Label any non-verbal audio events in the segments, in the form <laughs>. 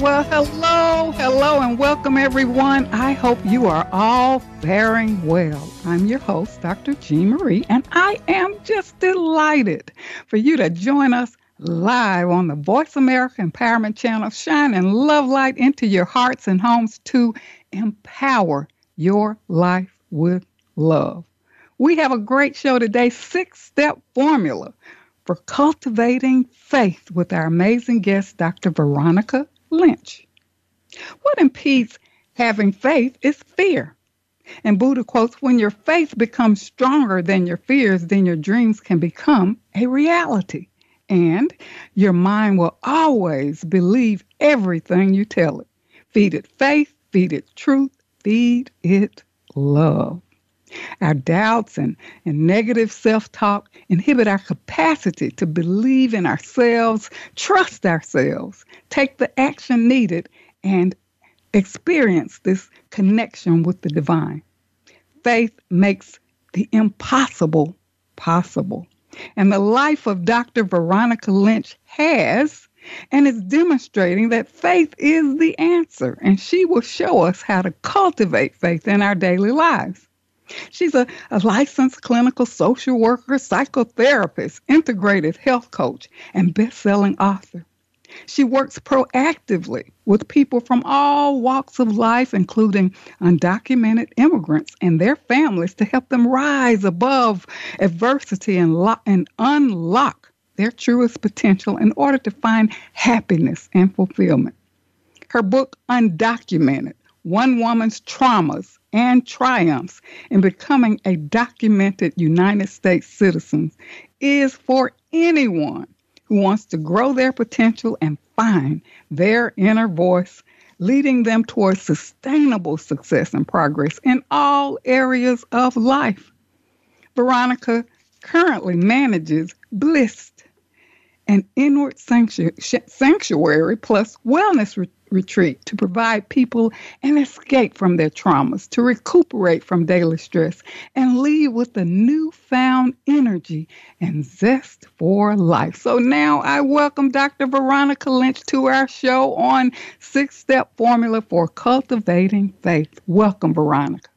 Well, hello, hello, and welcome everyone. I hope you are all faring well. I'm your host, Dr. Jean Marie, and I am just delighted for you to join us live on the Voice America Empowerment Channel, shining love light into your hearts and homes to empower your life with love. We have a great show today six step formula for cultivating faith with our amazing guest, Dr. Veronica Lynch. What impedes having faith is fear. And Buddha quotes, when your faith becomes stronger than your fears, then your dreams can become a reality. And your mind will always believe everything you tell it. Feed it faith, feed it truth, feed it love. Our doubts and, and negative self talk inhibit our capacity to believe in ourselves, trust ourselves, take the action needed, and experience this connection with the divine. Faith makes the impossible possible. And the life of Dr. Veronica Lynch has and is demonstrating that faith is the answer. And she will show us how to cultivate faith in our daily lives. She's a, a licensed clinical social worker, psychotherapist, integrative health coach, and best-selling author. She works proactively with people from all walks of life, including undocumented immigrants and their families, to help them rise above adversity and, lo- and unlock their truest potential in order to find happiness and fulfillment. Her book, Undocumented One Woman's Traumas and triumphs in becoming a documented United States citizen is for anyone who wants to grow their potential and find their inner voice, leading them towards sustainable success and progress in all areas of life. Veronica currently manages Blissed, an inward sanctuary plus wellness retreat to provide people an escape from their traumas, to recuperate from daily stress, and leave with a newfound energy and zest for life. So now I welcome Dr. Veronica Lynch to our show on Six Step Formula for Cultivating Faith. Welcome, Veronica.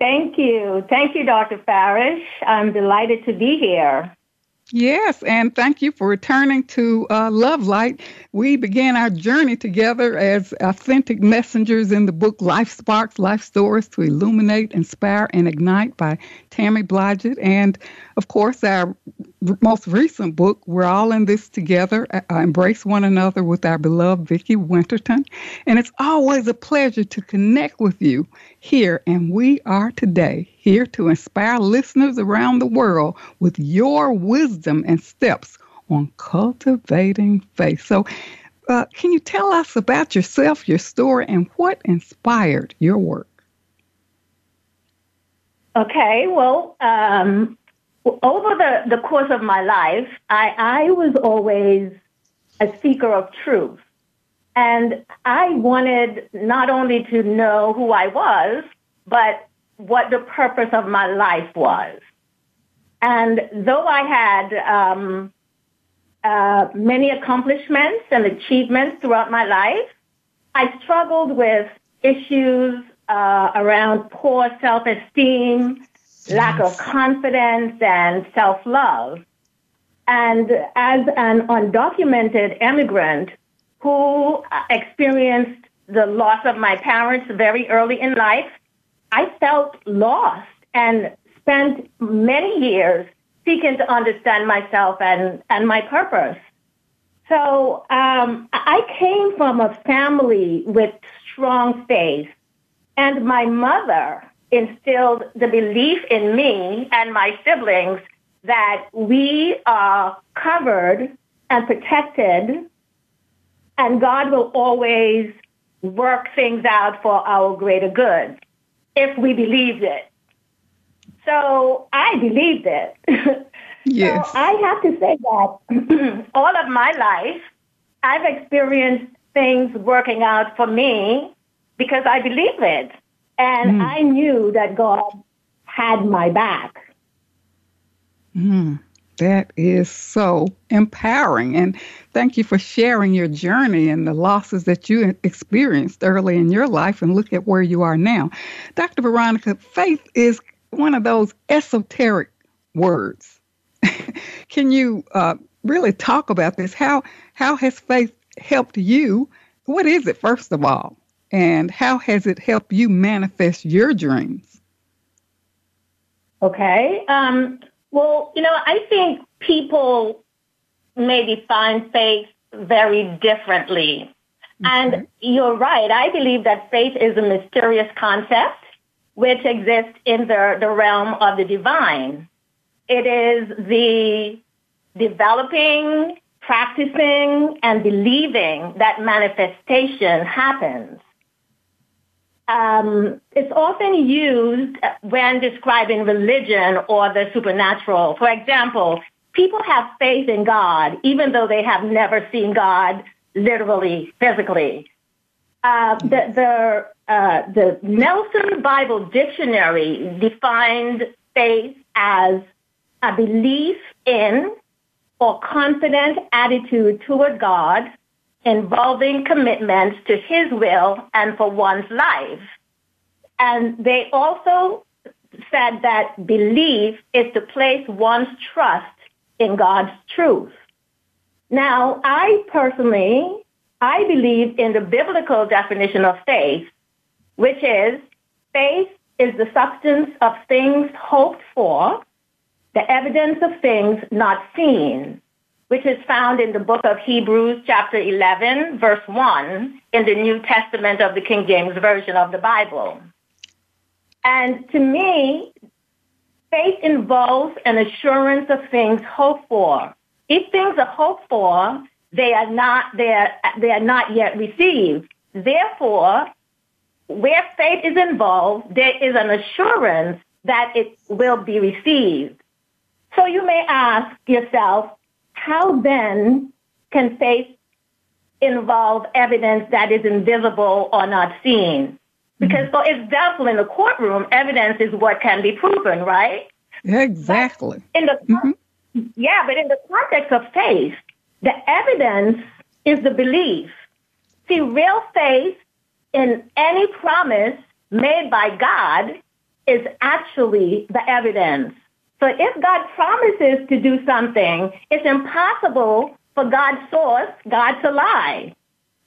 Thank you. Thank you, Dr. Farish. I'm delighted to be here. Yes, and thank you for returning to uh, Love Light. We began our journey together as authentic messengers in the book Life Sparks, Life Stories to Illuminate, Inspire, and Ignite by Tammy Blodgett. And of course, our most recent book, We're All in This Together, Embrace One Another with our beloved Vicki Winterton. And it's always a pleasure to connect with you here. And we are today here to inspire listeners around the world with your wisdom and steps on cultivating faith. So, uh, can you tell us about yourself, your story, and what inspired your work? Okay, well, um, over the, the course of my life, I, I was always a seeker of truth. And I wanted not only to know who I was, but what the purpose of my life was. And though I had um, uh, many accomplishments and achievements throughout my life, I struggled with issues uh, around poor self-esteem, lack of confidence, and self-love. And as an undocumented immigrant who experienced the loss of my parents very early in life, I felt lost and spent many years seeking to understand myself and, and my purpose. So um, I came from a family with strong faith, and my mother instilled the belief in me and my siblings that we are covered and protected, and God will always work things out for our greater good if we believed it. So I believed it. <laughs> Yes. So I have to say that <clears throat> all of my life, I've experienced things working out for me because I believe it. And mm. I knew that God had my back. Mm. That is so empowering. And thank you for sharing your journey and the losses that you experienced early in your life and look at where you are now. Dr. Veronica, faith is one of those esoteric words. <laughs> Can you uh, really talk about this? How, how has faith helped you? What is it, first of all? And how has it helped you manifest your dreams? Okay. Um, well, you know, I think people may define faith very differently. And you're right. I believe that faith is a mysterious concept which exists in the, the realm of the divine. It is the developing, practicing, and believing that manifestation happens. Um, it's often used when describing religion or the supernatural. For example, people have faith in God even though they have never seen God literally, physically. Uh, the the, uh, the Nelson Bible Dictionary defined faith as a belief in or confident attitude toward God involving commitments to his will and for one's life. And they also said that belief is to place one's trust in God's truth. Now, I personally, I believe in the biblical definition of faith, which is faith is the substance of things hoped for, the evidence of things not seen which is found in the book of Hebrews, chapter 11, verse 1, in the New Testament of the King James Version of the Bible. And to me, faith involves an assurance of things hoped for. If things are hoped for, they are not, they are, they are not yet received. Therefore, where faith is involved, there is an assurance that it will be received. So you may ask yourself, how then can faith involve evidence that is invisible or not seen? Because, mm-hmm. for example, in the courtroom, evidence is what can be proven, right? Exactly. But in the mm-hmm. yeah, but in the context of faith, the evidence is the belief. See, real faith in any promise made by God is actually the evidence. So if God promises to do something, it's impossible for God's source, God to lie,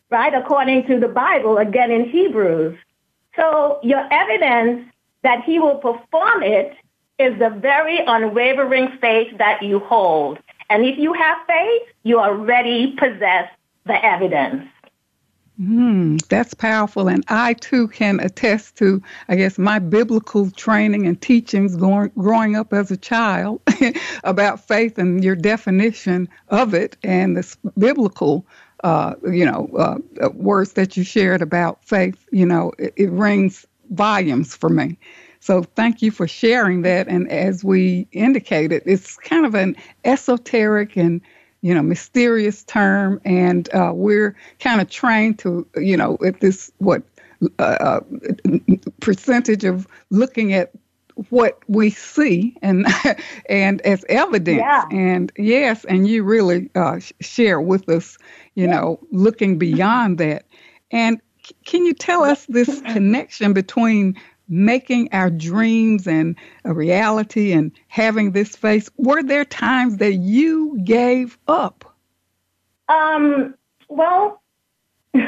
right? According to the Bible, again in Hebrews. So your evidence that he will perform it is the very unwavering faith that you hold. And if you have faith, you already possess the evidence. Mm, that's powerful. And I too can attest to, I guess, my biblical training and teachings going, growing up as a child <laughs> about faith and your definition of it and this biblical, uh, you know, uh, words that you shared about faith. You know, it, it rings volumes for me. So thank you for sharing that. And as we indicated, it's kind of an esoteric and you know, mysterious term, and uh, we're kind of trained to, you know, at this what uh, uh, percentage of looking at what we see and <laughs> and as evidence yeah. and yes and you really uh, share with us you yeah. know looking beyond that and c- can you tell us this <clears throat> connection between making our dreams and a reality and having this face, were there times that you gave up? Um, well, <laughs> there,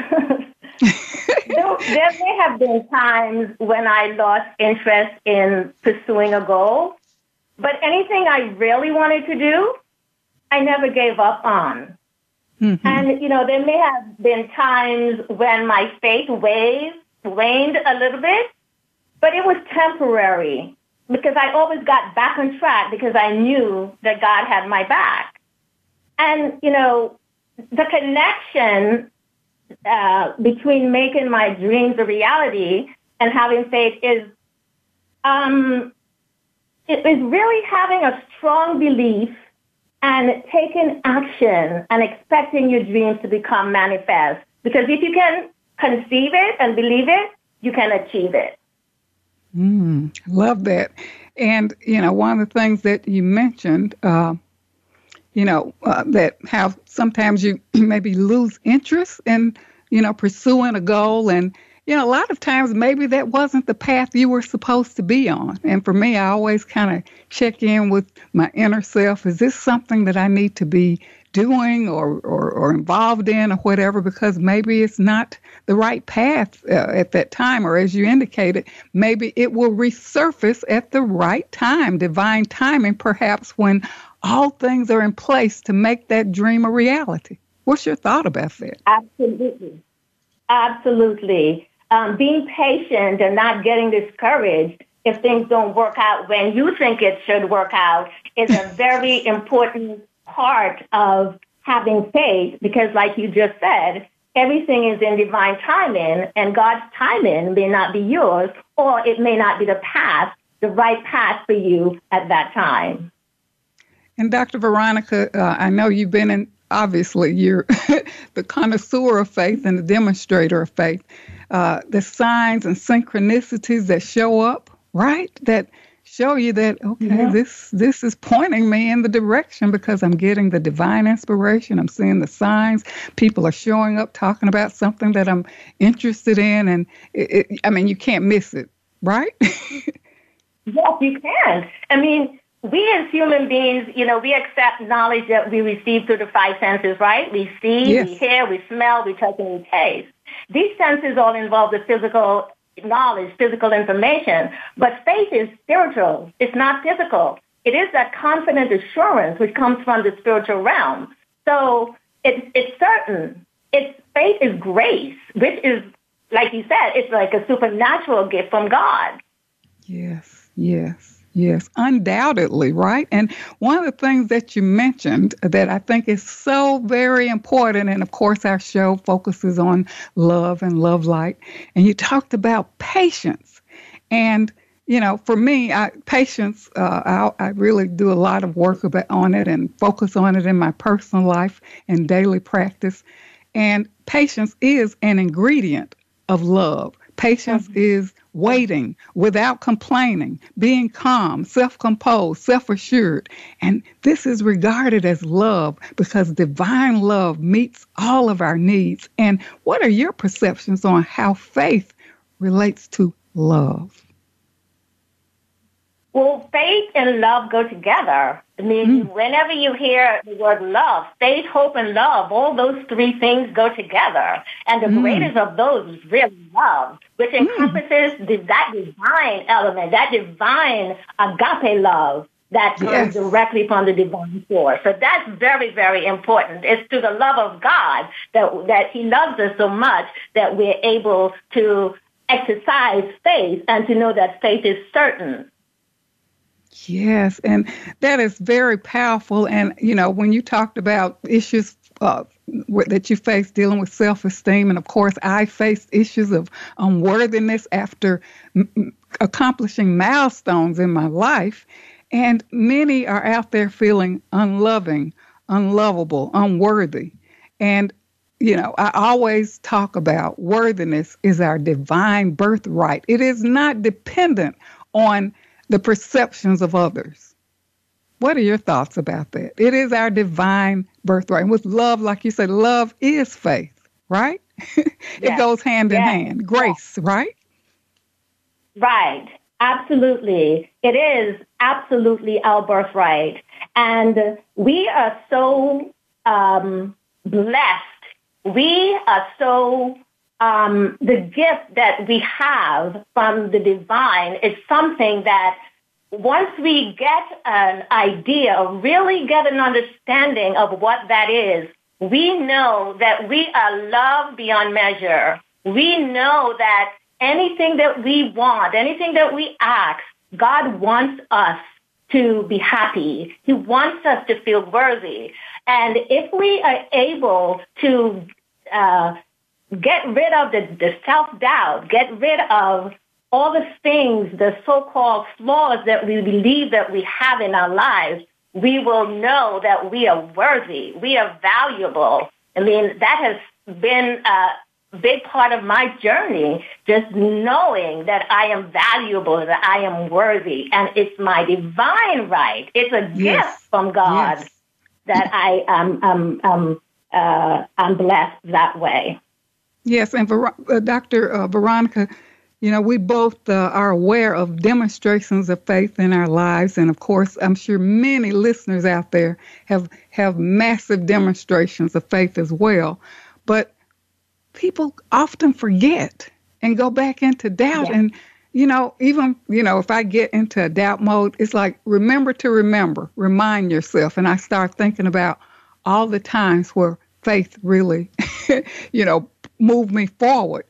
there may have been times when I lost interest in pursuing a goal, but anything I really wanted to do, I never gave up on. Mm-hmm. And, you know, there may have been times when my faith waved, waned a little bit, but it was temporary because I always got back on track because I knew that God had my back. And, you know, the connection uh, between making my dreams a reality and having faith is, um, it is really having a strong belief and taking action and expecting your dreams to become manifest. Because if you can conceive it and believe it, you can achieve it. Mm, love that. And, you know, one of the things that you mentioned, uh, you know, uh, that how sometimes you <clears throat> maybe lose interest in, you know, pursuing a goal. And, you know, a lot of times maybe that wasn't the path you were supposed to be on. And for me, I always kind of check in with my inner self. Is this something that I need to be doing or, or, or involved in or whatever? Because maybe it's not the right path uh, at that time. Or as you indicated maybe it will resurface at the right time divine timing perhaps when all things are in place to make that dream a reality. What's your thought about that? Absolutely. Absolutely um, being patient and not getting discouraged if things don't work out when you think it should work out is a <laughs> very important part of having faith because like you just said, everything is in divine timing and God's timing may not be yours or it may not be the path, the right path for you at that time. And Dr. Veronica, uh, I know you've been in, obviously, you're <laughs> the connoisseur of faith and the demonstrator of faith. Uh, the signs and synchronicities that show up, right? That show you that okay yeah. this this is pointing me in the direction because i'm getting the divine inspiration i'm seeing the signs people are showing up talking about something that i'm interested in and it, it, i mean you can't miss it right <laughs> yes you can i mean we as human beings, you know, we accept knowledge that we receive through the five senses, right? We see, yes. we hear, we smell, we touch, and we taste. These senses all involve the physical knowledge, physical information, but faith is spiritual. It's not physical. It is that confident assurance which comes from the spiritual realm. So it's, it's certain. It's faith is grace, which is, like you said, it's like a supernatural gift from God. Yes, yes. Yes, undoubtedly, right? And one of the things that you mentioned that I think is so very important, and of course, our show focuses on love and love light, and you talked about patience. And, you know, for me, I, patience, uh, I, I really do a lot of work about, on it and focus on it in my personal life and daily practice. And patience is an ingredient of love. Patience mm-hmm. is waiting without complaining, being calm, self composed, self assured. And this is regarded as love because divine love meets all of our needs. And what are your perceptions on how faith relates to love? Well, faith and love go together. I mean, mm. whenever you hear the word love, faith, hope, and love, all those three things go together. And the mm. greatest of those is really love, which mm. encompasses the, that divine element, that divine agape love that comes yes. directly from the divine source. So that's very, very important. It's to the love of God that, that he loves us so much that we're able to exercise faith and to know that faith is certain Yes, and that is very powerful. And, you know, when you talked about issues uh, that you face dealing with self esteem, and of course, I faced issues of unworthiness after m- accomplishing milestones in my life. And many are out there feeling unloving, unlovable, unworthy. And, you know, I always talk about worthiness is our divine birthright, it is not dependent on the perceptions of others. What are your thoughts about that? It is our divine birthright. And with love, like you said, love is faith, right? <laughs> it yes. goes hand yes. in hand. Grace, yes. right? Right. Absolutely. It is absolutely our birthright. And we are so um, blessed. We are so um, the gift that we have from the divine is something that once we get an idea, really get an understanding of what that is, we know that we are loved beyond measure. We know that anything that we want, anything that we ask, God wants us to be happy. He wants us to feel worthy. And if we are able to uh, get rid of the, the self-doubt, get rid of all the things, the so-called flaws that we believe that we have in our lives, we will know that we are worthy, we are valuable. I mean, that has been a big part of my journey, just knowing that I am valuable, that I am worthy, and it's my divine right. It's a yes. gift from God yes. that I am um, um, uh, I'm blessed that way. Yes, and Ver- uh, Dr. Uh, Veronica, you know, we both uh, are aware of demonstrations of faith in our lives, and of course, I'm sure many listeners out there have have massive demonstrations of faith as well. But people often forget and go back into doubt, yeah. and you know, even you know, if I get into a doubt mode, it's like remember to remember, remind yourself, and I start thinking about all the times where faith really, <laughs> you know, moved me forward.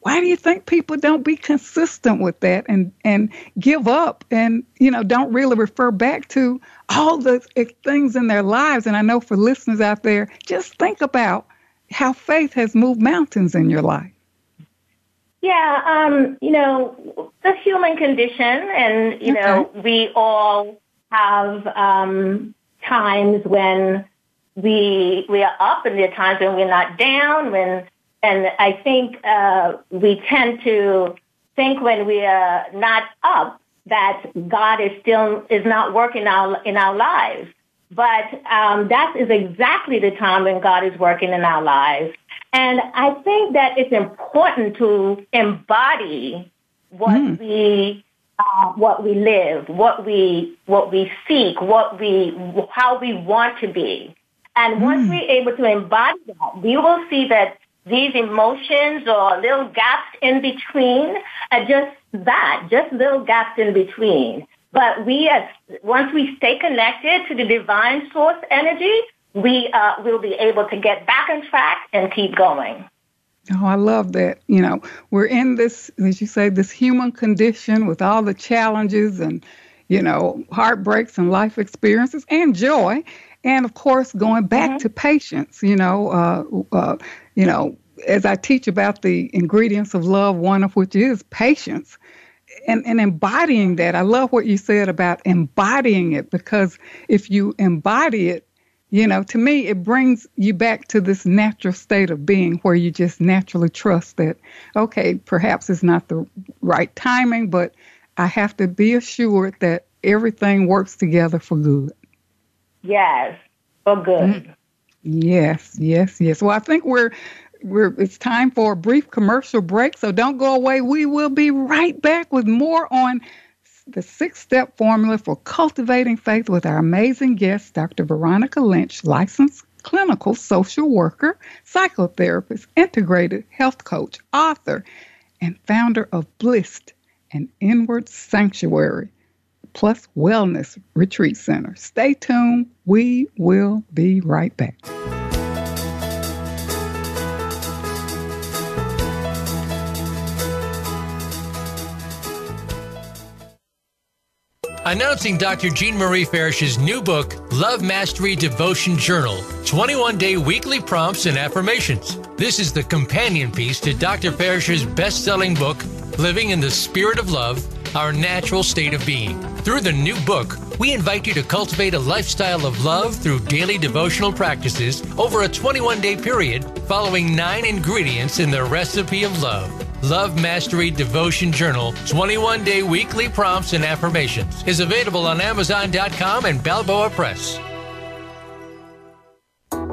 Why do you think people don't be consistent with that and and give up and you know don't really refer back to all the things in their lives? And I know for listeners out there, just think about how faith has moved mountains in your life. Yeah, um, you know, the human condition, and you okay. know, we all have um, times when we we are up, and there are times when we're not down. When and I think uh, we tend to think when we are not up that God is still is not working our in our lives. But um, that is exactly the time when God is working in our lives. And I think that it's important to embody what mm. we uh, what we live, what we what we seek, what we how we want to be. And once mm. we're able to embody that, we will see that these emotions or little gaps in between are just that, just little gaps in between. But we, as once we stay connected to the divine source energy, we uh, will be able to get back on track and keep going. Oh, I love that. You know, we're in this, as you say, this human condition with all the challenges and, you know, heartbreaks and life experiences and joy and of course going back mm-hmm. to patience you know uh, uh, you know as i teach about the ingredients of love one of which is patience and, and embodying that i love what you said about embodying it because if you embody it you know to me it brings you back to this natural state of being where you just naturally trust that okay perhaps it's not the right timing but i have to be assured that everything works together for good Yes, for good. Mm. Yes, yes, yes. Well, I think we're we're it's time for a brief commercial break, so don't go away. We will be right back with more on the six step formula for cultivating faith with our amazing guest, Dr. Veronica Lynch, licensed clinical social worker, psychotherapist, integrated health coach, author, and founder of Blissed, an inward sanctuary. Plus Wellness Retreat Center. Stay tuned. We will be right back. Announcing Dr. Jean Marie Farish's new book, Love Mastery Devotion Journal 21 Day Weekly Prompts and Affirmations. This is the companion piece to Dr. Farish's best selling book, Living in the Spirit of Love our natural state of being. Through the new book, we invite you to cultivate a lifestyle of love through daily devotional practices over a 21 day period, following nine ingredients in the recipe of love. Love Mastery Devotion Journal 21 Day Weekly Prompts and Affirmations is available on Amazon.com and Balboa Press.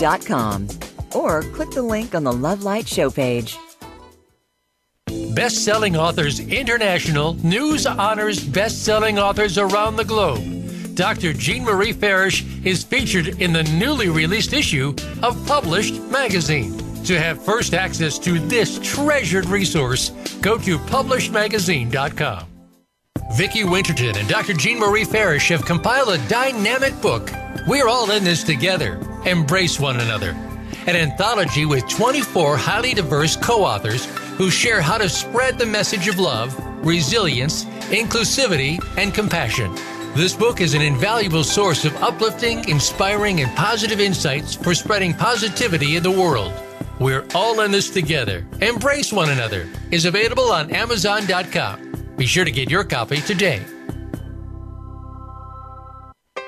consciousloving.com or click the link on the Love Light show page. Best Selling Authors International news honors best selling authors around the globe. Dr. Jean Marie Farish is featured in the newly released issue of Published Magazine. To have first access to this treasured resource, go to publishedmagazine.com. Vicki Winterton and Dr. Jean Marie Farish have compiled a dynamic book. We're all in this together. Embrace one another. An anthology with 24 highly diverse co authors who share how to spread the message of love, resilience, inclusivity, and compassion. This book is an invaluable source of uplifting, inspiring, and positive insights for spreading positivity in the world. We're all in this together. Embrace one another is available on Amazon.com. Be sure to get your copy today.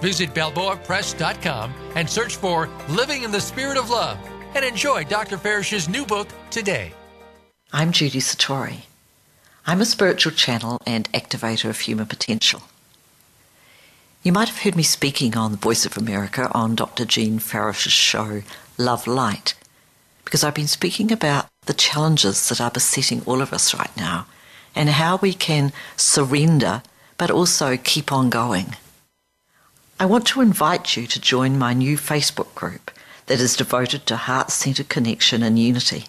Visit BalboaPress.com and search for Living in the Spirit of Love and enjoy Dr. Farish's new book today. I'm Judy Satori. I'm a spiritual channel and activator of human potential. You might have heard me speaking on the Voice of America on Dr. Jean Farish's show, Love Light, because I've been speaking about the challenges that are besetting all of us right now and how we can surrender but also keep on going. I want to invite you to join my new Facebook group that is devoted to heart centered connection and unity.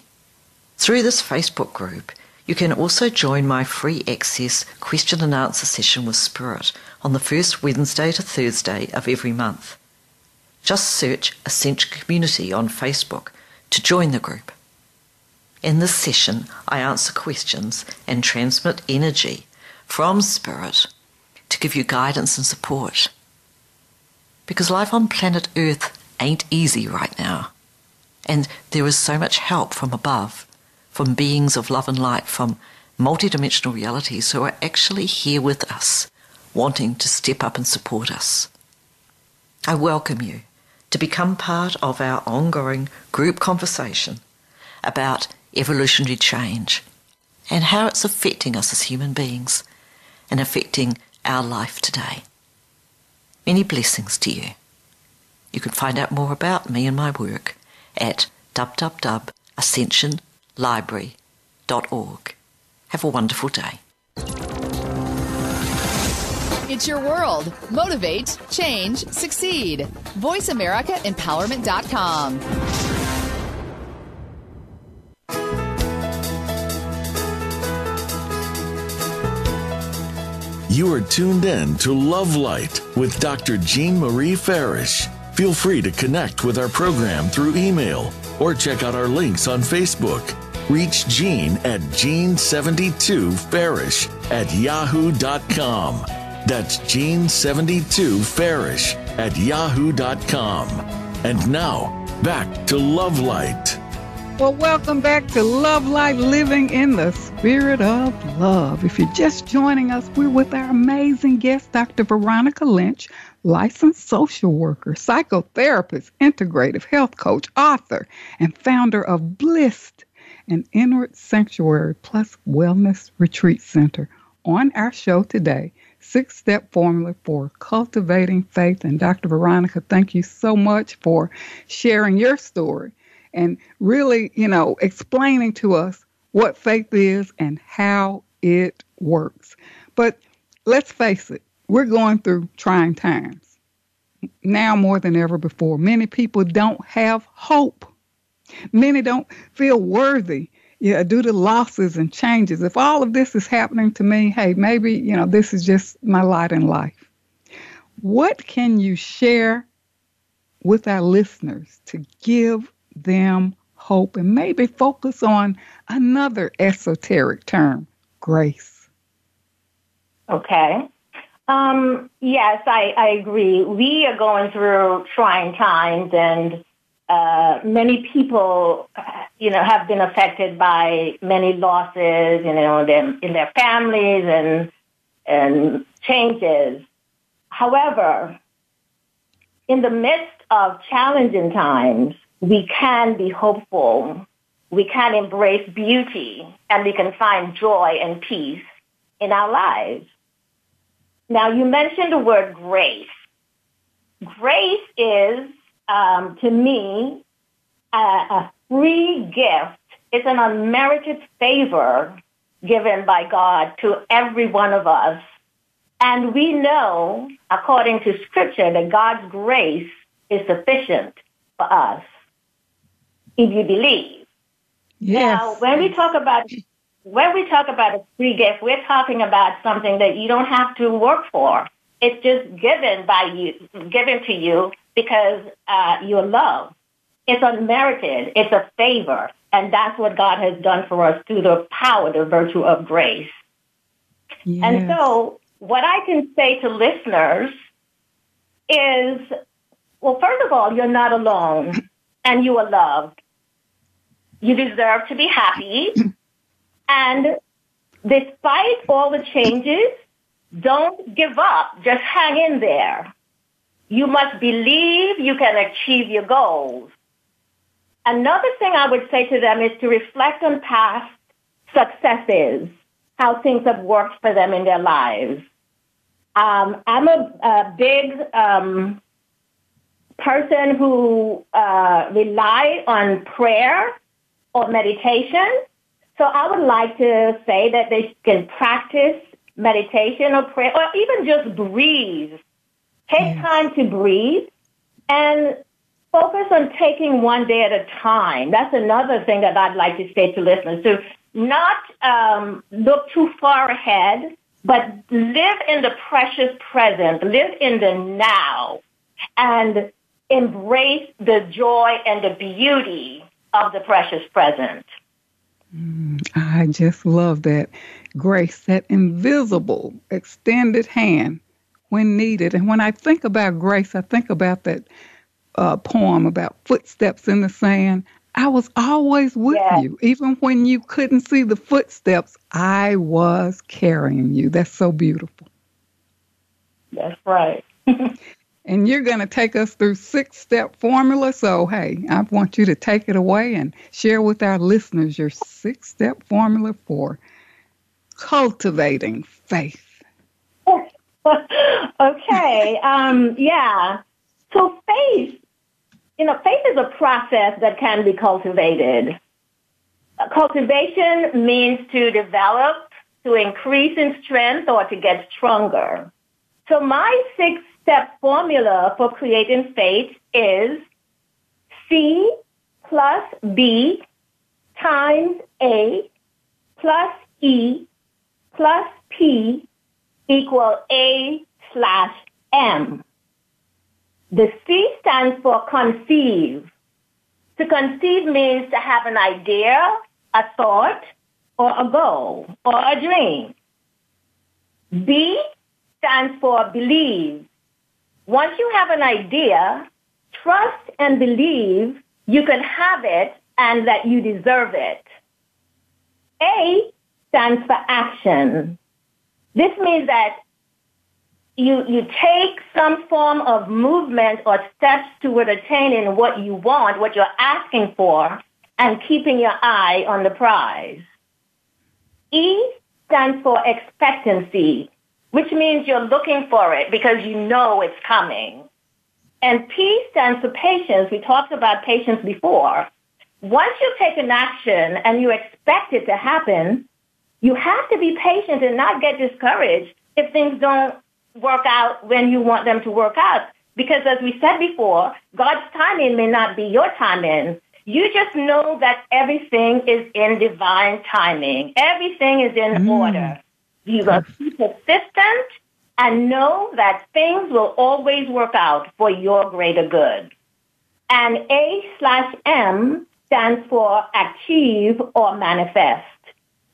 Through this Facebook group, you can also join my free access question and answer session with Spirit on the first Wednesday to Thursday of every month. Just search Ascension Community on Facebook to join the group. In this session, I answer questions and transmit energy from Spirit to give you guidance and support because life on planet Earth ain't easy right now. And there is so much help from above, from beings of love and light, from multidimensional realities who are actually here with us, wanting to step up and support us. I welcome you to become part of our ongoing group conversation about evolutionary change and how it's affecting us as human beings and affecting our life today. Many blessings to you. You can find out more about me and my work at www.ascensionlibrary.org. Have a wonderful day. It's your world. Motivate, change, succeed. VoiceAmericaEmpowerment.com. You are tuned in to Love Light with Dr. Jean Marie Farish. Feel free to connect with our program through email or check out our links on Facebook. Reach Jean at Jean72Farish at yahoo.com. That's Jean72Farish at yahoo.com. And now, back to Love Light. Well, welcome back to Love Light Living in the Spirit of Love. If you're just joining us, we're with our amazing guest, Dr. Veronica Lynch, licensed social worker, psychotherapist, integrative health coach, author, and founder of Blissed, an inward sanctuary plus wellness retreat center. On our show today, six step formula for cultivating faith. And Dr. Veronica, thank you so much for sharing your story and really, you know, explaining to us what faith is and how it works. But let's face it, we're going through trying times. Now more than ever before, many people don't have hope. Many don't feel worthy yeah, due to losses and changes. If all of this is happening to me, hey, maybe, you know, this is just my lot in life. What can you share with our listeners to give them hope and maybe focus on another esoteric term, grace. Okay. Um, yes, I, I agree. We are going through trying times and uh, many people, you know, have been affected by many losses, you know, in, in their families and and changes. However, in the midst of challenging times, we can be hopeful, we can embrace beauty, and we can find joy and peace in our lives. Now, you mentioned the word grace. Grace is, um, to me, a, a free gift. It's an unmerited favor given by God to every one of us. And we know, according to scripture, that God's grace is sufficient for us if you believe. Yes. Now, when we talk about when we talk about a free gift, we're talking about something that you don't have to work for. It's just given by you, given to you because uh, you're loved. It's unmerited. It's a favor, and that's what God has done for us through the power, the virtue of grace. yes. And so, what I can say to listeners is, well, first of all, you're not alone, and you are loved. You deserve to be happy. <clears throat> And despite all the changes, don't give up. Just hang in there. You must believe you can achieve your goals. Another thing I would say to them is to reflect on past successes, how things have worked for them in their lives. Um, I'm a, a big um, person who uh, rely on prayer or meditation. So I would like to say that they can practice meditation or prayer or even just breathe. Take Yes. time to breathe and focus on taking one day at a time. That's another thing that I'd like to say to listeners. To not um, look too far ahead, but live in the precious present, live in the now, and embrace the joy and the beauty of the precious present. I just love that grace, that invisible extended hand when needed. And when I think about grace, I think about that uh, poem about footsteps in the sand. I was always with Yes. you. Even when you couldn't see the footsteps, I was carrying you. That's so beautiful. That's right. <laughs> And you're going to take us through six step formula. So, hey, I want you to take it away and share with our listeners your six step formula for cultivating faith. <laughs> okay. Um, yeah. So faith, you know, faith is a process that can be cultivated. Cultivation means to develop, to increase in strength, or to get stronger. So my six-step formula for creating faith is C plus B times A plus E plus P equal A slash M. The C stands for conceive. To conceive means to have an idea, a thought, or a goal, or a dream. B stands for believe. Once you have an idea, trust and believe you can have it and that you deserve it. A stands for action. This means that you, you take some form of movement or steps toward attaining what you want, what you're asking for, and keeping your eye on the prize. E stands for expectancy, which means you're looking for it because you know it's coming. And P stands for patience. We talked about patience before. Once you take an action and you expect it to happen, you have to be patient and not get discouraged if things don't work out when you want them to work out. Because as we said before, God's timing may not be your timing. You just know that everything is in divine timing. Everything is in Mm. order. You must mm. be persistent and know that things will always work out for your greater good. And A slash M stands for achieve or manifest.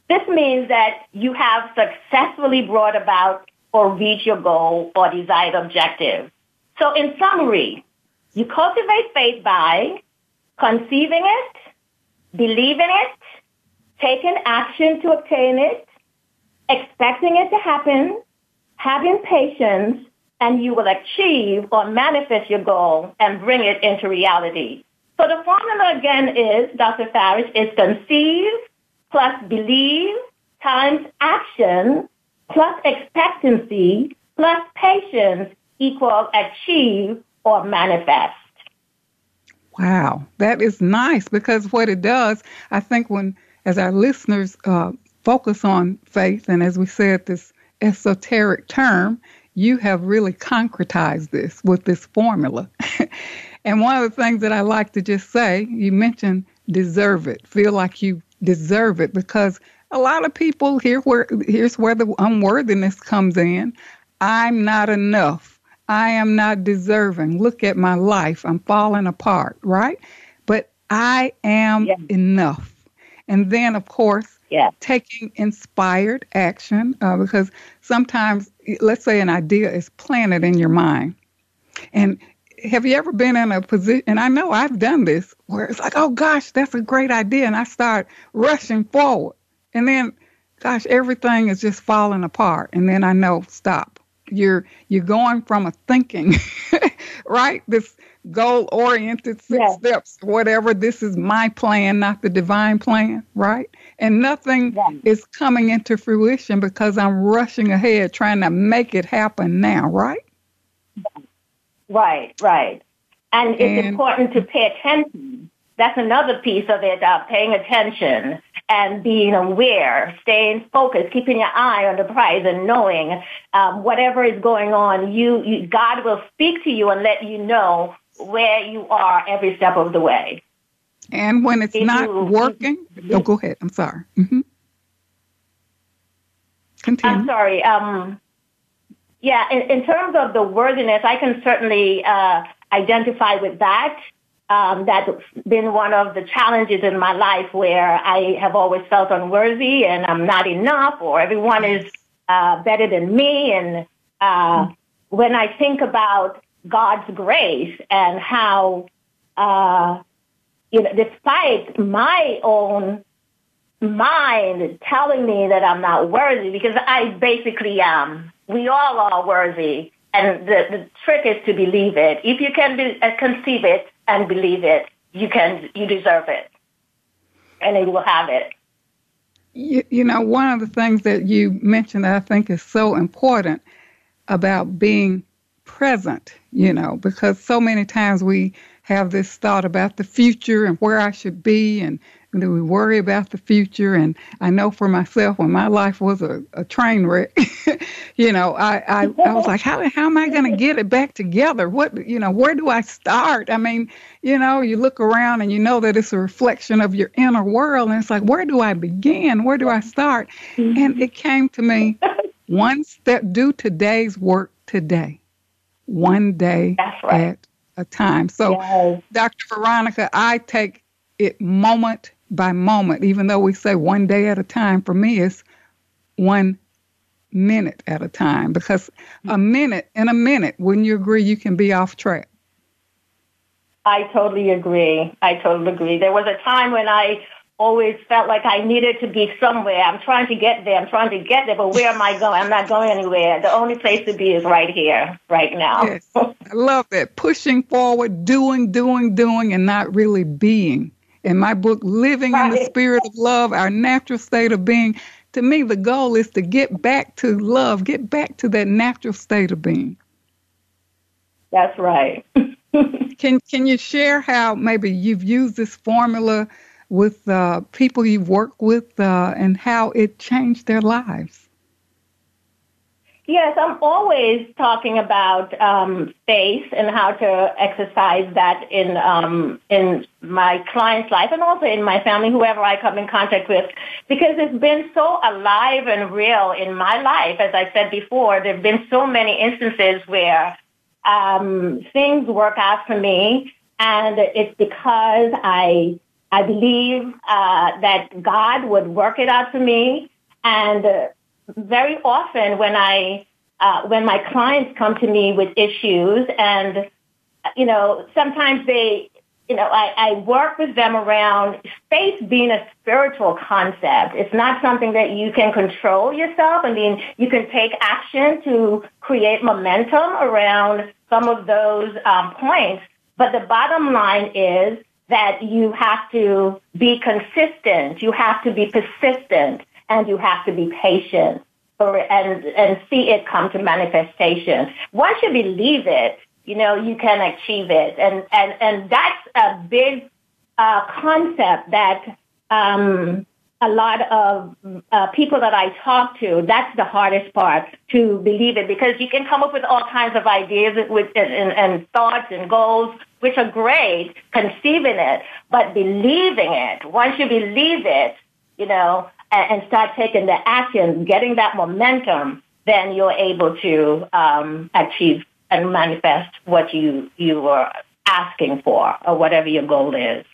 This means that you have successfully brought about or reached your goal or desired objective. So in summary, you cultivate faith by conceiving it, believing it, taking action to obtain it, expecting it to happen, having patience, and you will achieve or manifest your goal and bring it into reality. So the formula again is, Dr. Farish, is conceive plus believe times action plus expectancy plus patience equals achieve or manifest. Wow, that is nice because what it does, I think, when as our listeners uh, focus on faith, and as we said, this esoteric term, you have really concretized this with this formula. <laughs> and one of the things that I like to just say, you mentioned deserve it, feel like you deserve it, because a lot of people here where here's where the unworthiness comes in. I'm not enough. I am not deserving. Look at my life. I'm falling apart, right? But I am yeah. enough. And then, of course, yeah. taking inspired action uh, because sometimes, let's say, an idea is planted in your mind. And have you ever been in a position, and I know I've done this, where it's like, oh gosh, that's a great idea. And I start rushing forward. And then, gosh, everything is just falling apart. And then I know, stop. You're you're going from a thinking, <laughs> right? This goal oriented six yes. steps, whatever. This is my plan, not the divine plan, right? And nothing yes. is coming into fruition because I'm rushing ahead trying to make it happen now, right? Right, right. And it's and, important to pay attention. That's another piece of it, uh, paying attention and being aware, staying focused, keeping your eye on the prize and knowing um, whatever is going on, you, you, God will speak to you and let you know where you are every step of the way. And when it's if not you, working, oh, go ahead. I'm sorry. Mm-hmm. Continue. I'm sorry. Um, yeah, in, in, terms of the worthiness, I can certainly uh, identify with that. Um, that's been one of the challenges in my life where I have always felt unworthy and I'm not enough or everyone is uh, better than me. And uh, when I think about God's grace and how, uh, you know, despite my own mind telling me that I'm not worthy, because I basically am, we all are worthy. And the, the trick is to believe it. If you can be, uh, conceive it, and believe it, you can, you deserve it. And you will have it. You, you know, one of the things that you mentioned that I think is so important about being present, you know, because so many times we have this thought about the future and where I should be and do we worry about the future? And I know for myself, when my life was a, a train wreck, <laughs> you know, I, I, I was like, how, how am I going to get it back together? What, you know, where do I start? I mean, you know, you look around and you know that it's a reflection of your inner world. And it's like, where do I begin? Where do I start? And it came to me <laughs> one step, do today's work today, one day right. at a time. So, yes. Dr. Veronica, I take it moment by moment, even though we say one day at a time, for me it's one minute at a time because a minute in a minute, wouldn't you agree you can be off track? I totally agree. I totally agree. There was a time when I always felt like I needed to be somewhere. I'm trying to get there. I'm trying to get there, but where am I <laughs> going? I'm not going anywhere. The only place to be is right here, right now. yes. I love that. Pushing forward, doing, doing, doing, and not really being in my book, Living right. in the Spirit of Love, Our Natural State of Being, to me, the goal is to get back to love, get back to that natural state of being. That's right. <laughs> can Can you share how maybe you've used this formula with uh, people you work with uh, and how it changed their lives? Yes, I'm always talking about um, faith and how to exercise that in um, in my client's life and also in my family, whoever I come in contact with, because it's been so alive and real in my life. As I said before, there have been so many instances where um, things work out for me, and it's because I I believe uh, that God would work it out for me, and uh, very often when I uh, when my clients come to me with issues, and you know, sometimes they, you know, I, I work with them around space being a spiritual concept. It's not something that you can control yourself. I mean, you can take action to create momentum around some of those um, points, but the bottom line is that you have to be consistent, you have to be persistent, and you have to be patient. for and, and see it come to manifestation. Once you believe it, you know, you can achieve it. And, and, and that's a big uh, concept that um, a lot of uh, people that I talk to, that's the hardest part to believe it because you can come up with all kinds of ideas with, and, and thoughts and goals, which are great, conceiving it, but believing it. Once you believe it, you know, and, and start taking the action, getting that momentum, then you're able to um, achieve and manifest what you you were asking for or whatever your goal is.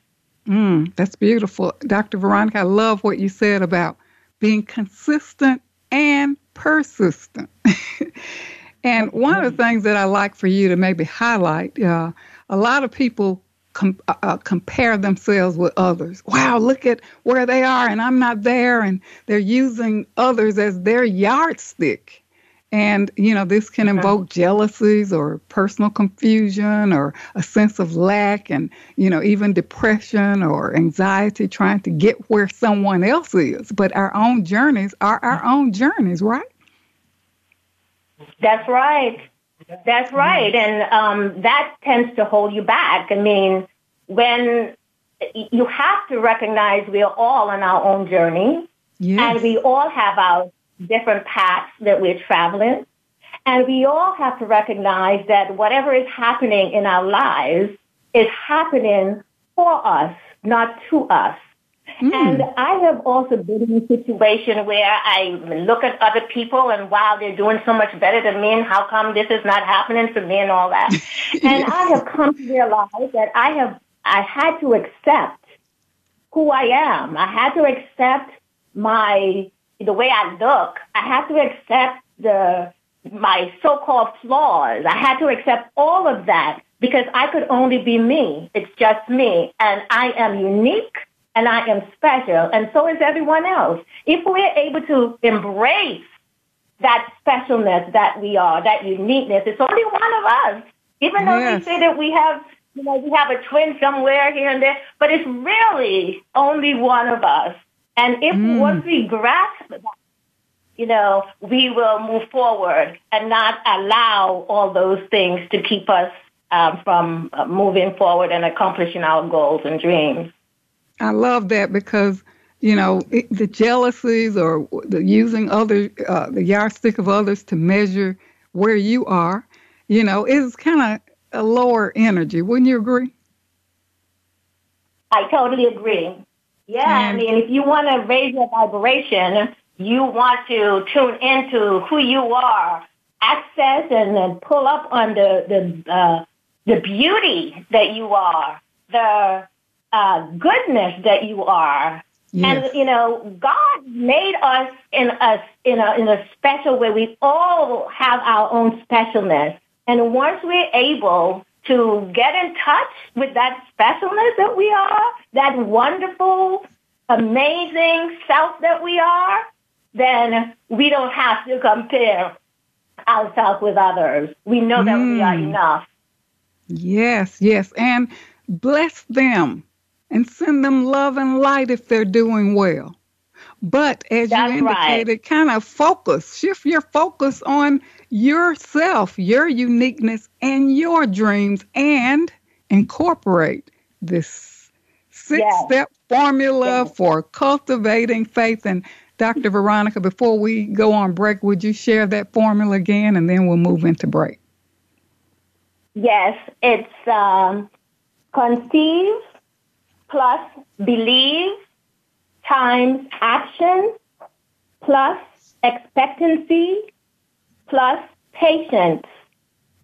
Mm, that's beautiful. Dr. Veronica, I love what you said about being consistent and persistent. <laughs> and one of the things that I like for you to maybe highlight uh, a lot of people com- uh, uh, compare themselves with others. Wow, look at where they are, and I'm not there. And they're using others as their yardstick. And, you know, this can invoke jealousies or personal confusion or a sense of lack and, you know, even depression or anxiety trying to get where someone else is. But our own journeys are our own journeys, right? That's right. That's right. And um, that tends to hold you back. I mean, when you have to recognize we are all on our own journey yes. and we all have our different paths that we're traveling. And we all have to recognize that whatever is happening in our lives is happening for us, not to us. Mm. And I have also been in a situation where I look at other people and wow, they're doing so much better than me and how come this is not happening to me and all that. <laughs> and I have come to realize that I have, I had to accept who I am. I had to accept my the way I look. I had to accept the my so-called flaws. I had to accept all of that because I could only be me. It's just me, and I am unique and I am special, and so is everyone else. If we're able to embrace that specialness that we are, that uniqueness, it's only one of us. Even though yes. they say that we have, you know, we have a twin somewhere here and there, but it's really only one of us. And if mm. once we grasp that, you know, we will move forward and not allow all those things to keep us um, from uh, moving forward and accomplishing our goals and dreams. I love that because you know it, the jealousies or the using other uh, the yardstick of others to measure where you are, you know, is kind of a lower energy. Wouldn't you agree? I totally agree. Yeah, I mean, if you want to raise your vibration, you want to tune into who you are, access and then pull up on the the uh, the beauty that you are, the uh, goodness that you are. Yes. And you know, God made us in a in a in a special way. We all have our own specialness, and once we're able to get in touch with that specialness that we are, that wonderful, amazing self that we are, then we don't have to compare ourselves with others. We know that mm. we are mm. enough. Yes, yes. And bless them and send them love and light if they're doing well. But as That's you indicated, right. kind of focus, shift your focus on yourself, your uniqueness, and your dreams, and incorporate this six yes. step formula yes. for cultivating faith. And Dr. Veronica, before we go on break, would you share that formula again and then we'll move into break? Yes, it's um, conceive plus believe times action plus expectancy plus patience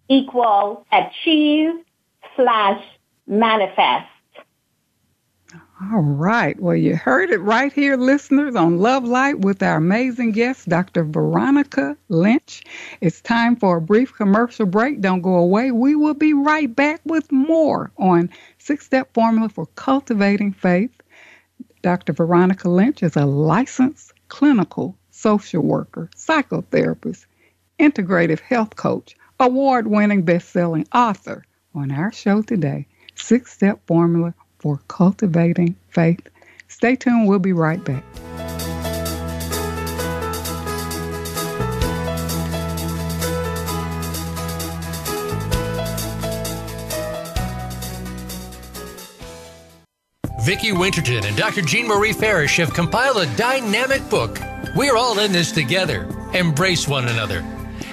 equal achieve slash manifest. All right. Well, you heard it right here, listeners, on Love Light with our amazing guest, Dr. Veronica Lynch. It's time for a brief commercial break. Don't go away. We will be right back with more on Six Step Formula for Cultivating Faith. Dr. Veronica Lynch is a licensed clinical social worker, psychotherapist, integrative health coach, award winning best selling author. On our show today, Six Step Formula for cultivating faith. Stay tuned, we'll be right back. Vicki Winterton and Dr. Jean Marie Farish have compiled a dynamic book. We're all in this together. Embrace one another.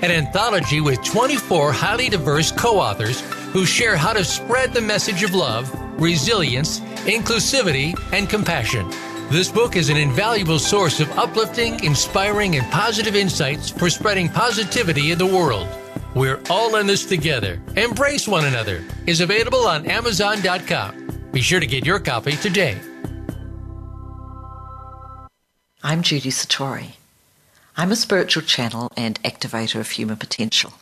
An anthology with 24 highly diverse co authors who share how to spread the message of love resilience, inclusivity, and compassion. This book is an invaluable source of uplifting, inspiring, and positive insights for spreading positivity in the world. We're all in this together. Embrace one another is available on Amazon.com. Be sure to get your copy today. I'm Judy Satori. I'm a spiritual channel and activator of human potential.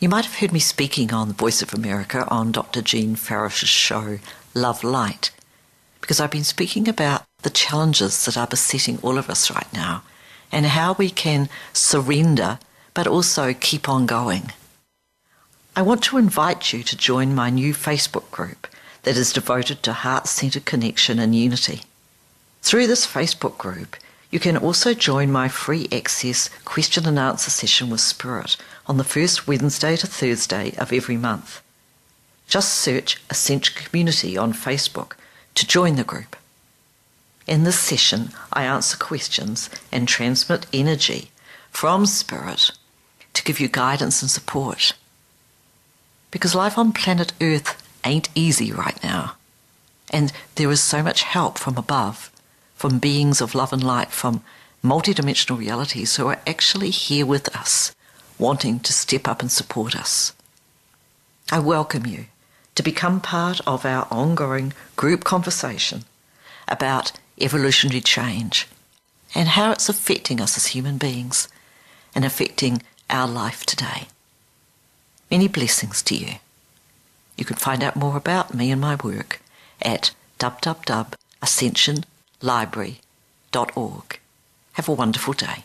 You might have heard me speaking on the Voice of America on Dr. Jean Farish's show, Love Light because I've been speaking about the challenges that are besetting all of us right now and how we can surrender but also keep on going. I want to invite you to join my new Facebook group that is devoted to heart centered connection and unity. Through this Facebook group, you can also join my free access question and answer session with Spirit on the first Wednesday to Thursday of every month. Just search Ascension Community on Facebook to join the group. In this session, I answer questions and transmit energy from Spirit to give you guidance and support. Because life on planet Earth ain't easy right now. And there is so much help from above, from beings of love and light, from multidimensional realities who are actually here with us, wanting to step up and support us. I welcome you to become part of our ongoing group conversation about evolutionary change and how it's affecting us as human beings and affecting our life today. Many blessings to you. You can find out more about me and my work at www.ascensionlibrary.org. Have a wonderful day.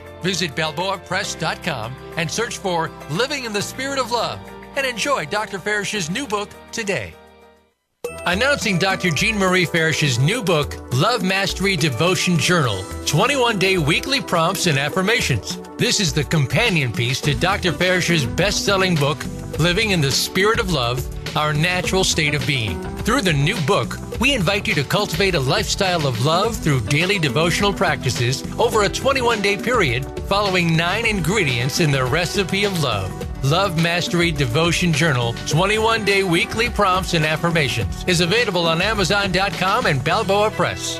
Visit BalboaPress.com and search for Living in the Spirit of Love and enjoy Dr. Farish's new book today. Announcing Dr. Jean Marie Farish's new book, Love Mastery Devotion Journal 21 Day Weekly Prompts and Affirmations. This is the companion piece to Dr. Farish's best selling book, Living in the Spirit of Love Our Natural State of Being. Through the new book, we invite you to cultivate a lifestyle of love through daily devotional practices over a 21 day period, following nine ingredients in the recipe of love. Love Mastery Devotion Journal 21 day weekly prompts and affirmations is available on Amazon.com and Balboa Press.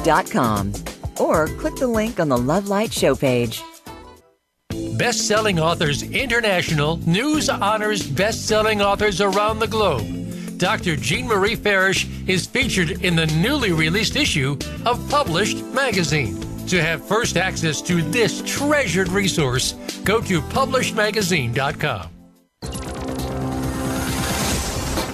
consciousloving.com or click the link on the Love Light show page. Best Selling Authors International news honors best selling authors around the globe. Dr. Jean Marie Farish is featured in the newly released issue of Published Magazine. To have first access to this treasured resource, go to publishedmagazine.com.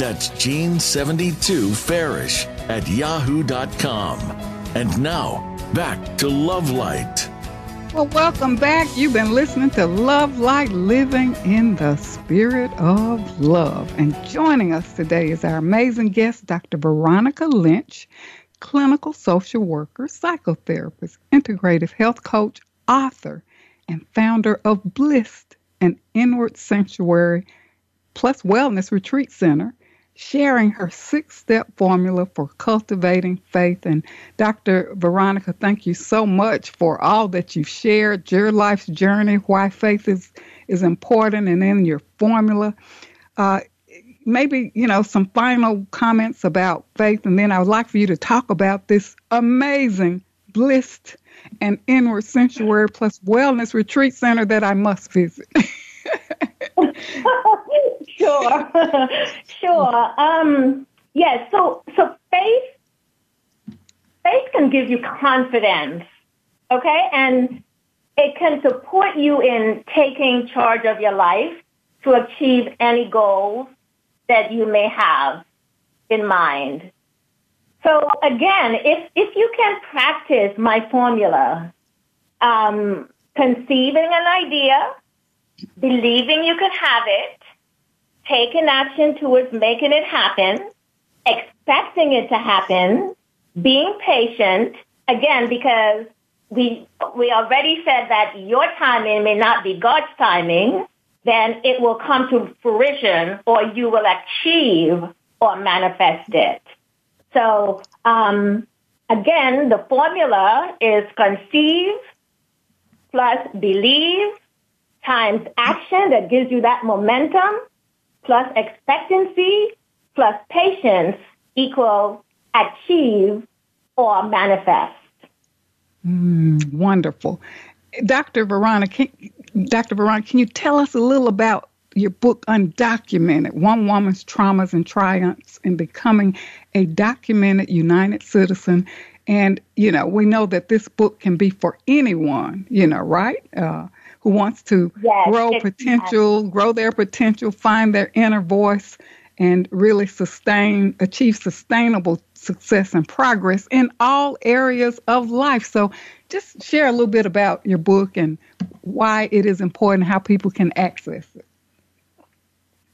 That's Jean72Farish at yahoo.com. And now, back to Love Light. Well, welcome back. You've been listening to Love Light Living in the Spirit of Love. And joining us today is our amazing guest, Dr. Veronica Lynch, clinical social worker, psychotherapist, integrative health coach, author, and founder of Blissed, an inward sanctuary plus wellness retreat center sharing her six step formula for cultivating faith. And Dr. Veronica, thank you so much for all that you've shared, your life's journey, why faith is, is important, and then your formula. Uh, maybe, you know, some final comments about faith, and then I would like for you to talk about this amazing, blissed, and inward sanctuary plus wellness retreat center that I must visit. <laughs> <laughs> sure, <laughs> sure. Um, yes. So, so faith, faith can give you confidence, okay, and it can support you in taking charge of your life to achieve any goals that you may have in mind. So again, if if you can practice my formula, um, conceiving an idea, believing you could have it, taking action towards making it happen, expecting it to happen, being patient, again, because we, we already said that your timing may not be God's timing, then it will come to fruition or you will achieve or manifest it. So, um, again, the formula is conceive plus believe times action that gives you that momentum plus expectancy plus patience equals achieve or manifest. Mm, wonderful. Dr. Veronica, Dr. Veronica, can you tell us a little about your book Undocumented One Woman's Traumas and Triumphs in Becoming a Documented United Citizen? And, you know, we know that this book can be for anyone, you know, right? Uh, who wants to yes, grow potential, grow their potential, find their inner voice, and really sustain, achieve sustainable success and progress in all areas of life. So, just share a little bit about your book and why it is important, how people can access it.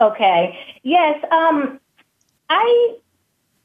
Okay. Yes. Um, I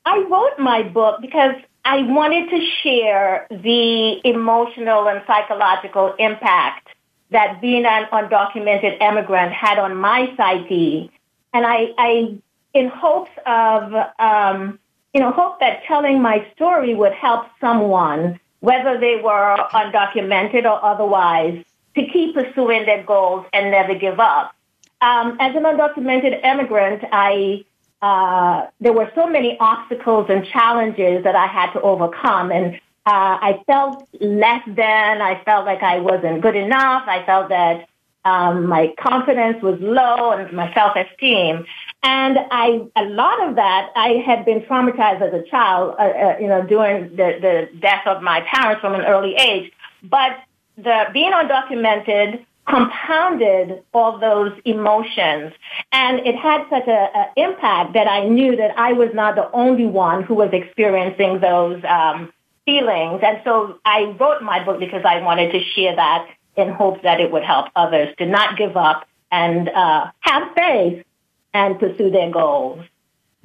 I wrote my book because I wanted to share the emotional and psychological impact that being an undocumented immigrant had on my psyche. And I, I in hopes of, um, you know, hope that telling my story would help someone, whether they were undocumented or otherwise, to keep pursuing their goals and never give up. Um, as an undocumented immigrant, I uh, there were so many obstacles and challenges that I had to overcome, and uh, I felt less than. I felt like I wasn't good enough. I felt that um, my confidence was low and my self-esteem. And I, a lot of that, I had been traumatized as a child, uh, uh, you know, during the, the death of my parents from an early age. But the being undocumented compounded all those emotions. And it had such an impact that I knew that I was not the only one who was experiencing those um, feelings. And so I wrote my book because I wanted to share that in hopes that it would help others to not give up and uh, have faith and pursue their goals.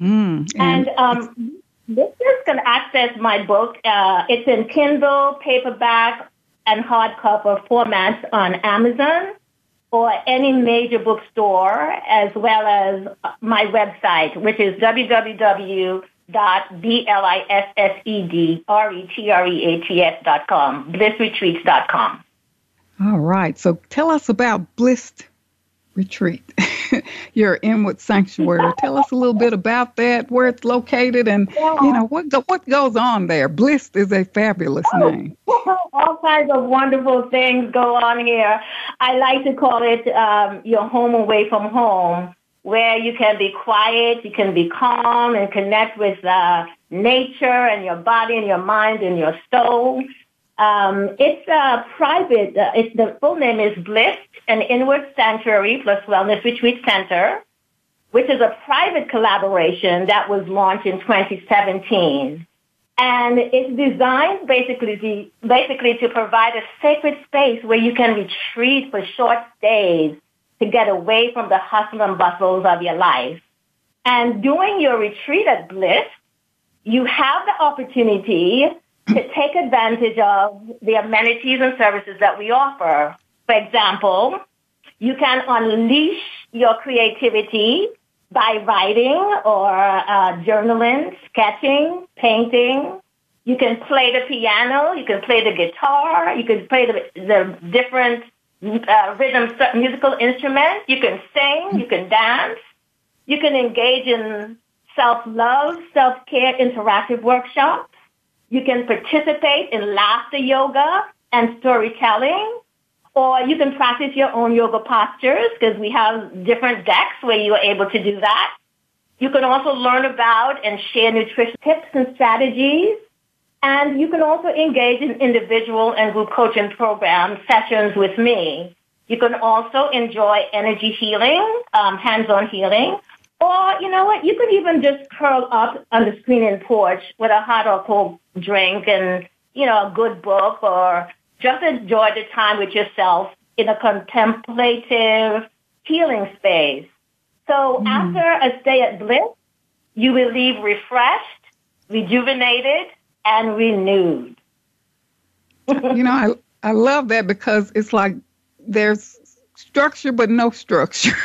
Mm, and, and um, listeners can access my book. Uh, it's in Kindle, paperback, and hardcover formats on Amazon or any major bookstore, as well as my website, which is www dot b l i s s e d r e t r e a t s dot com blissedretreats dot com. All right. So tell us about Blissed Retreat, <laughs> your inward sanctuary. tell us a little bit about that, where it's located, and you know what go, what goes on there. Blissed is a fabulous oh, name. <laughs> All kinds of wonderful things go on here. I like to call it um, your home away from home where you can be quiet, you can be calm and connect with uh, nature and your body and your mind and your soul. Um, it's a private, uh, it's, the full name is Blissed, an inward sanctuary plus wellness retreat center, which is a private collaboration that was launched in 2017. And it's designed basically to, basically to provide a sacred space where you can retreat for short stays to get away from the hustle and bustles of your life. And during your retreat at Blissed, you have the opportunity to take advantage of the amenities and services that we offer. For example, you can unleash your creativity by writing or uh, journaling, sketching, painting. You can play the piano. You can play the guitar. You can play the, the different uh, rhythm musical instruments. You can sing. You can dance. You can engage in self-love, self-care interactive workshops. You can participate in laughter yoga and storytelling, or you can practice your own yoga postures because we have different decks where you are able to do that. You can also learn about and share nutrition tips and strategies. And you can also engage in individual and group coaching program sessions with me. You can also enjoy energy healing, um, hands-on healing, or, you know what, you could even just curl up on the screening porch with a hot or cold drink and, you know, a good book or just enjoy the time with yourself in a contemplative healing space. So mm. after a stay at Blissed, you will leave refreshed, rejuvenated, and renewed. you know, I, I love that because it's like there's structure but no structure.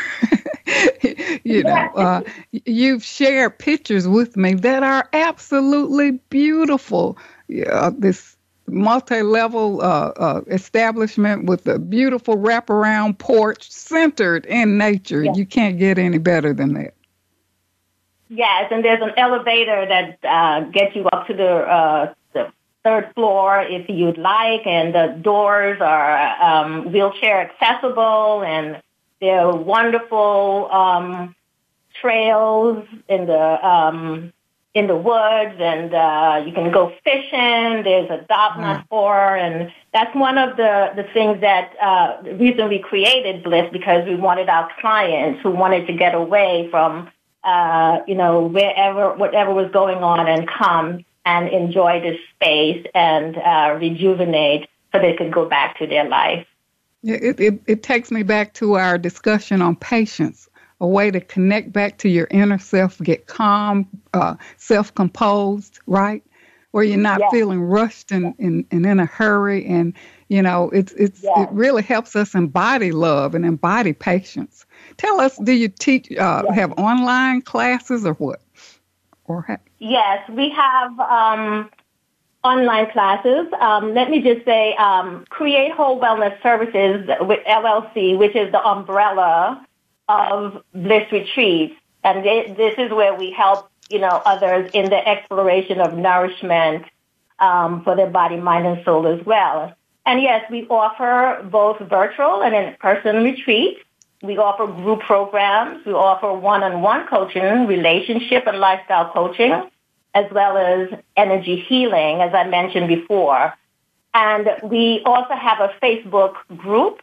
<laughs> you know, uh, you've shared pictures with me that are absolutely beautiful. Uh, this multi-level uh, uh, establishment with a beautiful wraparound porch centered in nature. Yes. You can't get any better than that. Yes, and there's an elevator that uh, gets you up to the, uh, the third floor if you'd like, and the doors are um, wheelchair accessible, and there are wonderful um, trails in the um, in the woods, and uh, you can go fishing. There's a dock not far, and that's one of the the things that uh, the reason we created Blissed because we wanted our clients who wanted to get away from uh, you know wherever whatever was going on and come and enjoy this space and uh, rejuvenate so they could go back to their life. It, it, it takes me back to our discussion on patience, a way to connect back to your inner self, get calm, uh, self composed, right? Where you're not feeling rushed and, and, and in a hurry. And, you know, it's, it's, it really helps us embody love and embody patience. Tell us, do you teach, uh, have online classes or what? Or ha- yes, we have um, online classes. Um, let me just say, um, Create Whole Wellness Services with LLC, which is the umbrella of Blissed Retreats, and this is where we help you know others in the exploration of nourishment um, for their body, mind, and soul as well. And yes, we offer both virtual and in-person retreats. We offer group programs. We offer one-on-one coaching, relationship and lifestyle coaching as well as energy healing, as I mentioned before. And we also have a Facebook group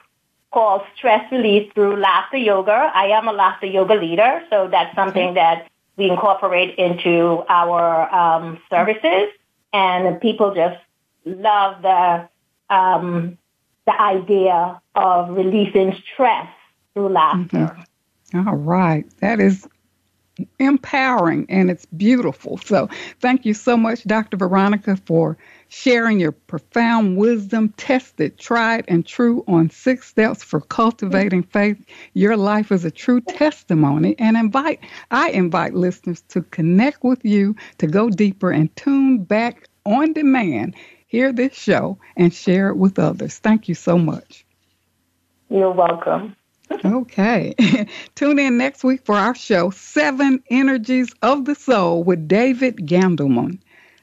called Stress Relief Through Laughter Yoga. I am a laughter yoga leader, so that's something that we incorporate into our um, services. And people just love the um, the idea of releasing stress through laughter. Mm-hmm. All right, that is empowering and it's beautiful. So, thank you so much, Dr. Veronica, for sharing your profound wisdom, tested, tried, and true on six steps for cultivating faith. Your life is a true testimony, and invite I invite listeners to connect with you to go deeper and tune back on demand. Hear this show and share it with others. Thank you so much. You're welcome okay. <laughs> Tune in next week for our show, Seven Energies of the Soul with David Gandelman.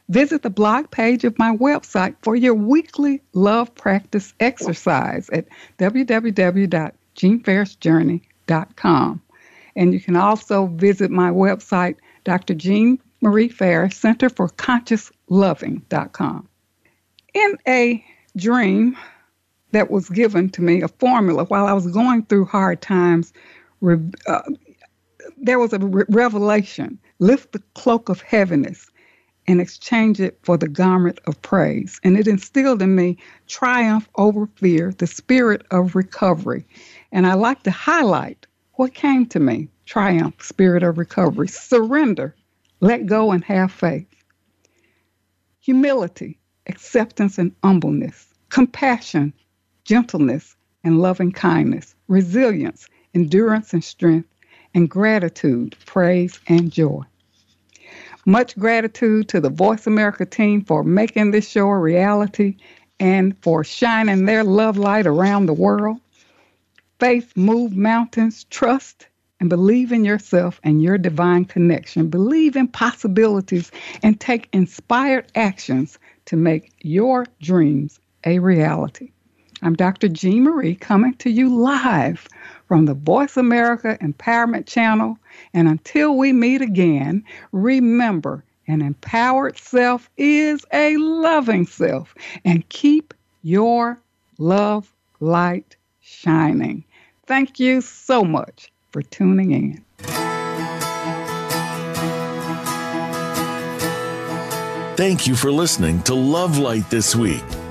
Visit the blog page of my website for your weekly love practice exercise at www.jeanfarishjourney.com. And you can also visit my website, Dr. Jean Marie Farish, Center for Conscious Loving.com. In a dream, that was given to me, a formula while I was going through hard times. Uh, there was a re- revelation lift the cloak of heaviness and exchange it for the garment of praise. And it instilled in me triumph over fear, the spirit of recovery. And I like to highlight what came to me triumph, spirit of recovery, surrender, let go, and have faith. humility, acceptance and humbleness, compassion, gentleness and loving kindness, resilience, endurance and strength, and gratitude, praise, and joy. Much gratitude to the Voice America team for making this show a reality and for shining their love light around the world. Faith move mountains, trust and believe in yourself and your divine connection. Believe in possibilities and take inspired actions to make your dreams a reality. I'm Dr. Jean Marie coming to you live from the Voice America Empowerment Channel. And until we meet again, remember an empowered self is a loving self. And keep your love light shining. Thank you so much for tuning in. Thank you for listening to Love Light this week.